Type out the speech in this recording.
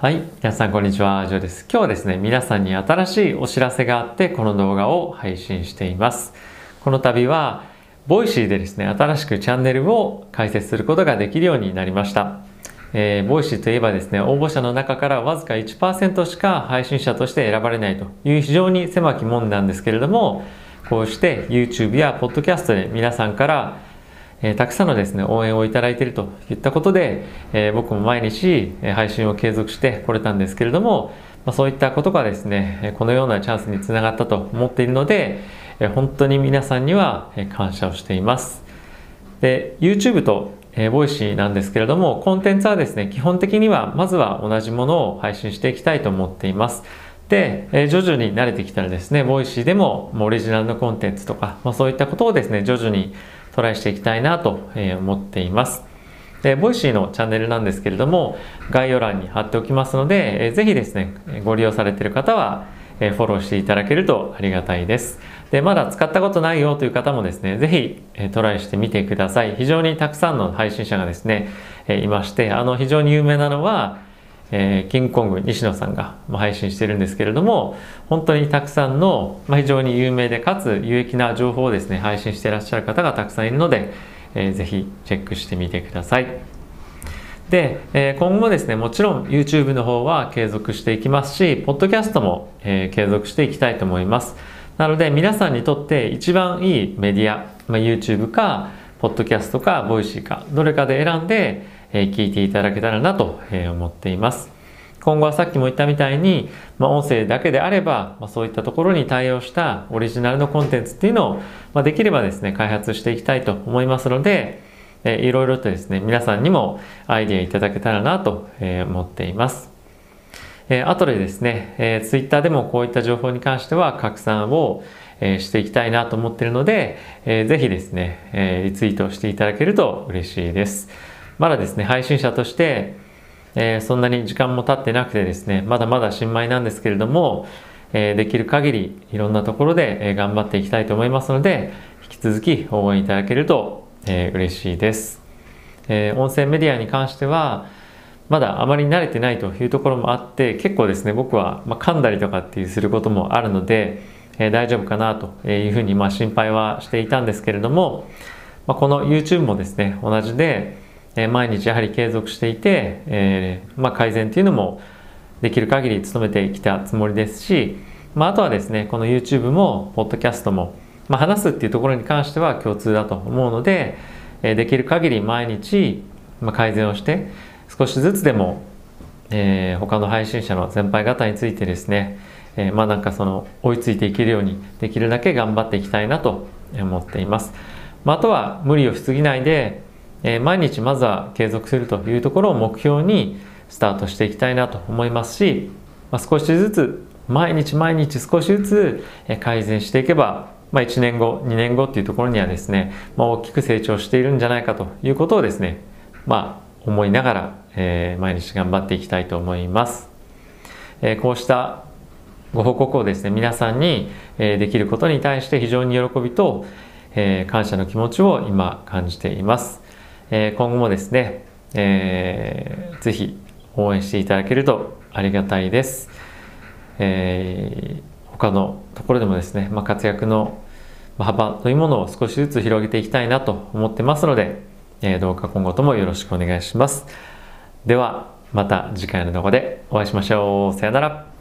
はい。皆さん、こんにちは。ジョーです。今日はですね、皆さんに新しいお知らせがあって、この動画を配信しています。この度は、ボイシーでですね、新しくチャンネルを開設することができるようになりました。えー、ボイシーといえばですね、応募者の中からわずか1%しか配信者として選ばれないという非常に狭き門なんですけれども、こうして YouTube や Podcast で皆さんからえー、たくさんのですね、応援をいただいているといったことで、えー、僕も毎日、配信を継続してこれたんですけれども、まあ、そういったことがですね、このようなチャンスにつながったと思っているので、え本当に皆さんには感謝をしています。で、YouTube とえー、 Voicy なんですけれども、コンテンツはですね、基本的にはまずは同じものを配信していきたいと思っています。で、えー、徐々に慣れてきたらですね、 Voicy でももうオリジナルのコンテンツとか、まあ、そういったことをですね、徐々にトライしていきたいなと思っています。で、 Voicy のチャンネルなんですけれども、概要欄に貼っておきますので、えー、ぜひですね、ご利用されている方は、えフォローしていただけるとありがたいです。で、まだ使ったことないよという方もですね、ぜひ、えトライしてみてください。非常にたくさんの配信者がですね、えいまして、あの、非常に有名なのは、えー、キングコング西野さんが配信してるんですけれども本当にたくさんの、まあ、非常に有名でかつ有益な情報をですね配信していらっしゃる方がたくさんいるので、えー、ぜひチェックしてみてください。で、えー、今後もですねもちろん YouTube の方は継続していきますしポッドキャストも、えー、継続していきたいと思います。なので皆さんにとって一番いいメディア、まあ、YouTube かポッドキャストか Voicy かどれかで選んでえ聞いていただけたらなと思っています。今後はさっきも言ったみたいに、まあ、音声だけであれば、まあ、そういったところに対応したオリジナルのコンテンツっていうのを、まあ、できればですね、開発していきたいと思いますので、えいろいろとですね、皆さんにもアイディアいただけたらなと、え思っています。えー、後でですね、えー、Twitter でもこういった情報に関しては拡散を、え、していきたいなと思っているので、えー、ぜひですね、えリツイートしていただけると嬉しいです。まだですね、配信者として、えー、そんなに時間も経ってなくてですね、まだまだ新米なんですけれども、えー、できる限りいろんなところで、えー、頑張っていきたいと思いますので、引き続き応援いただけると、えー、嬉しいです。えー、音声メディアに関しては、まだあまり慣れてないというところもあって、結構ですね、僕は、まあ、噛んだりとかっていうすることもあるので、え、大丈夫かなというふうに、まあ、心配はしていたんですけれども、まあ、この YouTube もですね、同じで、え毎日やはり継続していて、えー、まあ、改善っていうのもできる限り努めてきたつもりですし、まあ、あとはですねこの YouTube も Podcast も、まあ、話すっていうところに関しては共通だと思うので、えー、できる限り毎日、ま改善をして少しずつでも、えー、他の配信者の先輩方についてですね、えまあなんかその追いついていけるようにできるだけ頑張っていきたいなと思っています。まあ、あとは無理をしすぎないでえ、毎日まずは継続するというところを目標にスタートしていきたいなと思いますし、まあ、少しずつ毎日毎日少しずつ改善していけば、まあ、1年後2年後っていうところにはですね、まあ、大きく成長しているんじゃないかということをですねまあ思いながら、えー、毎日頑張っていきたいと思います、えー、こうしたご報告をですね皆さんに、え、できることに対して非常に喜びと、え、感謝の気持ちを今感じています。え今後もですね、えー、ぜひ応援していただけるとありがたいです。えー、他のところでもですね、まあ、活躍の幅というものを少しずつ広げていきたいなと思ってますので、えー、どうか今後ともよろしくお願いします。では、また次回の動画でお会いしましょう。さよなら。